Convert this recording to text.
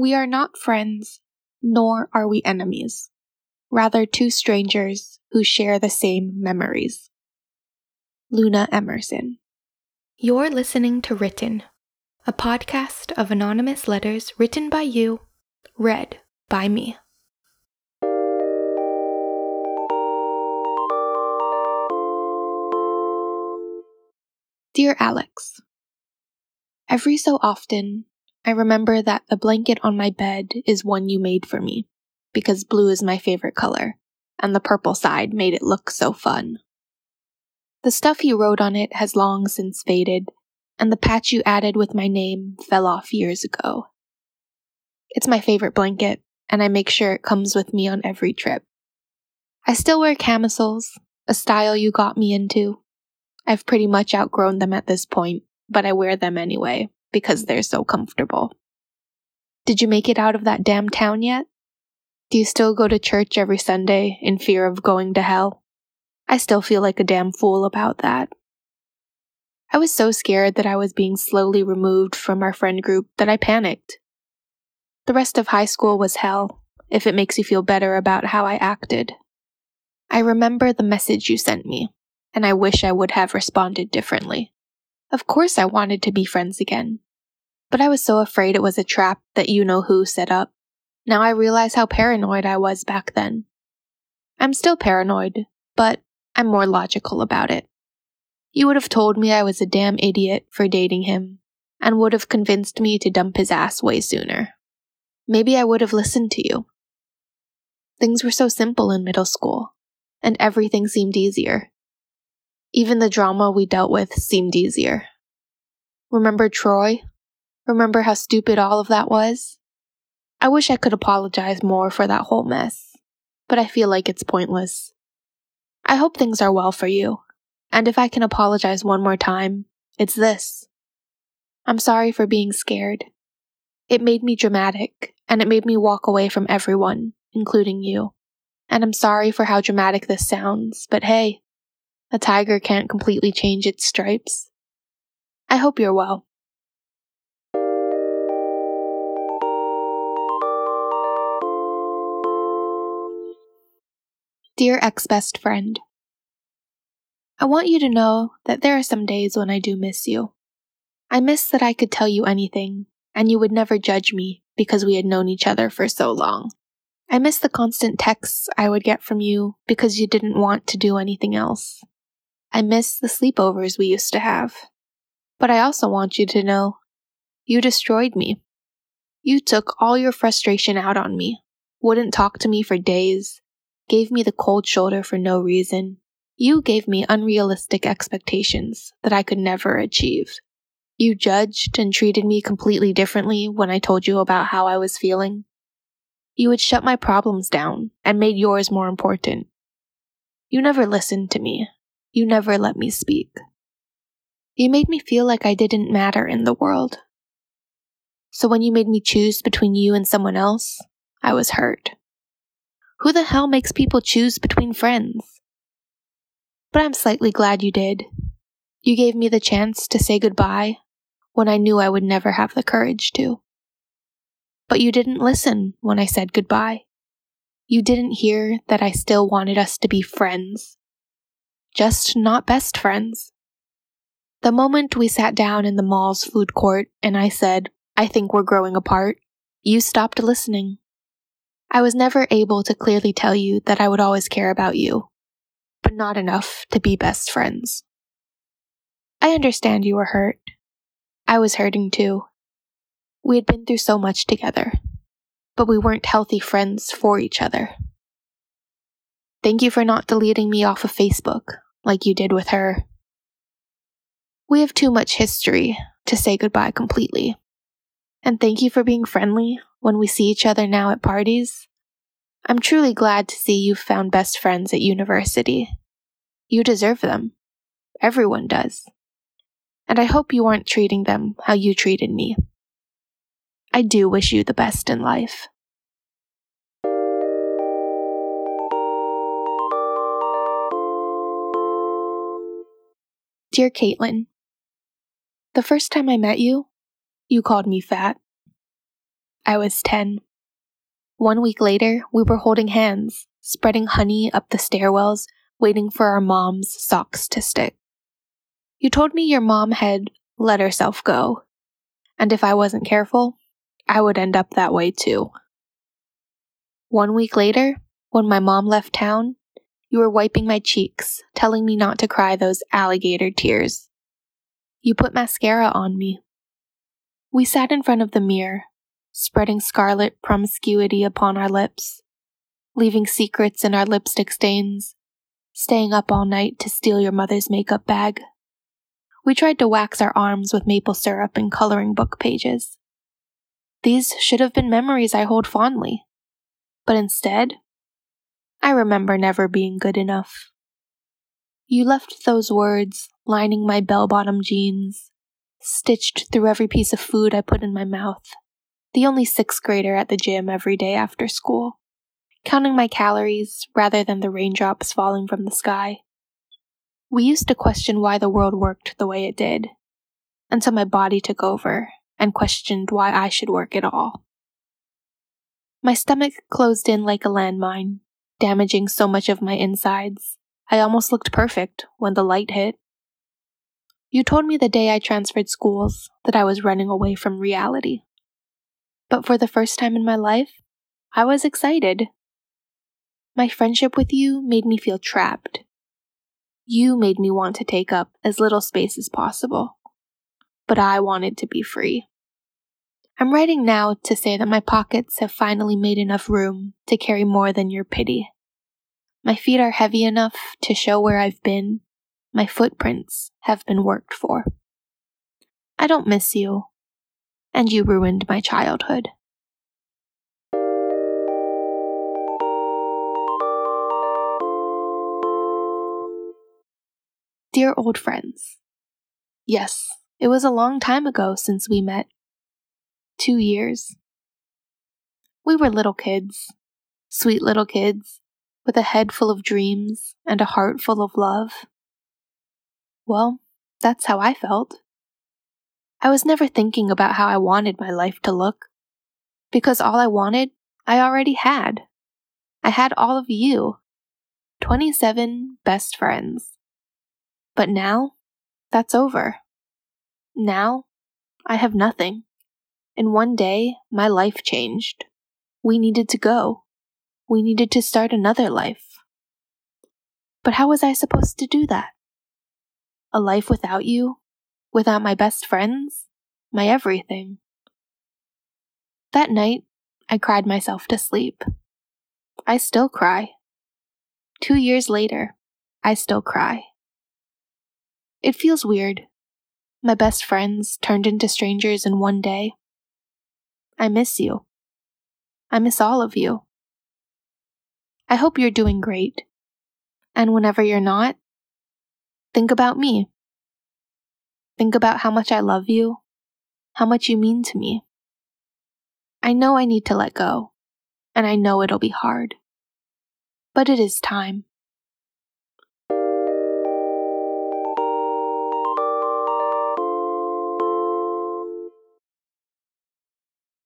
We are not friends, nor are we enemies. Rather, two strangers who share the same memories. Luna Emerson. You're listening to Written, a podcast of anonymous letters written by you, read by me. Dear Alex, Every so often, I remember that the blanket on my bed is one you made for me, because blue is my favorite color, and the purple side made it look so fun. The stuff you wrote on it has long since faded, and the patch you added with my name fell off years ago. It's my favorite blanket, and I make sure it comes with me on every trip. I still wear camisoles, a style you got me into. I've pretty much outgrown them at this point, but I wear them anyway because they're so comfortable. Did you make it out of that damn town yet? Do you still go to church every Sunday in fear of going to hell? I still feel like a damn fool about that. I was so scared that I was being slowly removed from our friend group that I panicked. The rest of high school was hell, if it makes you feel better about how I acted. I remember the message you sent me, and I wish I would have responded differently. Of course, I wanted to be friends again. But I was so afraid it was a trap that you know who set up. Now I realize how paranoid I was back then. I'm still paranoid, but I'm more logical about it. You would have told me I was a damn idiot for dating him, and would have convinced me to dump his ass way sooner. Maybe I would have listened to you. Things were so simple in middle school, and everything seemed easier. Even the drama we dealt with seemed easier. Remember Troy? Remember how stupid all of that was? I wish I could apologize more for that whole mess, but I feel like it's pointless. I hope things are well for you, and if I can apologize one more time, it's this. I'm sorry for being scared. It made me dramatic, and it made me walk away from everyone, including you. And I'm sorry for how dramatic this sounds, but hey, a tiger can't completely change its stripes. I hope you're well. Dear ex best friend, I want you to know that there are some days when I do miss you. I miss that I could tell you anything, and you would never judge me because we had known each other for so long. I miss the constant texts I would get from you because you didn't want to do anything else. I miss the sleepovers we used to have. But I also want you to know you destroyed me. You took all your frustration out on me, wouldn't talk to me for days, gave me the cold shoulder for no reason. You gave me unrealistic expectations that I could never achieve. You judged and treated me completely differently when I told you about how I was feeling. You would shut my problems down and made yours more important. You never listened to me you never let me speak. You made me feel like I didn't matter in the world. So when you made me choose between you and someone else, I was hurt. Who the hell makes people choose between friends? But I'm slightly glad you did. You gave me the chance to say goodbye when I knew I would never have the courage to. But you didn't listen when I said goodbye. You didn't hear that I still wanted us to be friends just not best friends. The moment we sat down in the mall's food court and I said, I think we're growing apart, you stopped listening. I was never able to clearly tell you that I would always care about you, but not enough to be best friends. I understand you were hurt. I was hurting too. We had been through so much together, but we weren't healthy friends for each other. Thank you for not deleting me off of Facebook, like you did with her. We have too much history to say goodbye completely. And thank you for being friendly when we see each other now at parties. I'm truly glad to see you've found best friends at university. You deserve them. Everyone does. And I hope you aren't treating them how you treated me. I do wish you the best in life. Dear Caitlin, The first time I met you, you called me fat. I was 10. One week later, we were holding hands, spreading honey up the stairwells, waiting for our mom's socks to stick. You told me your mom had let herself go, and if I wasn't careful, I would end up that way too. One week later, when my mom left town, you were wiping my cheeks, telling me not to cry those alligator tears. You put mascara on me. We sat in front of the mirror, spreading scarlet promiscuity upon our lips, leaving secrets in our lipstick stains, staying up all night to steal your mother's makeup bag. We tried to wax our arms with maple syrup and coloring book pages. These should have been memories I hold fondly. But instead, I remember never being good enough. You left those words lining my bell bottom jeans, stitched through every piece of food I put in my mouth, the only sixth grader at the gym every day after school, counting my calories rather than the raindrops falling from the sky. We used to question why the world worked the way it did, until my body took over and questioned why I should work at all. My stomach closed in like a landmine, damaging so much of my insides. I almost looked perfect when the light hit. You told me the day I transferred schools that I was running away from reality. But for the first time in my life, I was excited. My friendship with you made me feel trapped. You made me want to take up as little space as possible. But I wanted to be free. I'm writing now to say that my pockets have finally made enough room to carry more than your pity. My feet are heavy enough to show where I've been. My footprints have been worked for. I don't miss you, and you ruined my childhood. Dear old friends, yes, it was a long time ago since we met. Two years. We were little kids, sweet little kids, with a head full of dreams and a heart full of love. Well, that's how I felt. I was never thinking about how I wanted my life to look, because all I wanted, I already had. I had all of you 27 best friends. But now, that's over. Now, I have nothing. And one day, my life changed. We needed to go. We needed to start another life. But how was I supposed to do that? A life without you? without my best friends, my everything. That night, I cried myself to sleep. I still cry. Two years later, I still cry. It feels weird. My best friends turned into strangers in one day. I miss you. I miss all of you. I hope you're doing great. And whenever you're not, think about me. Think about how much I love you, how much you mean to me. I know I need to let go, and I know it'll be hard. But it is time.